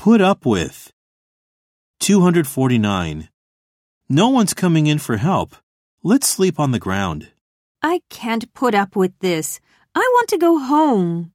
Put up with. 249. No one's coming in for help. Let's sleep on the ground. I can't put up with this. I want to go home.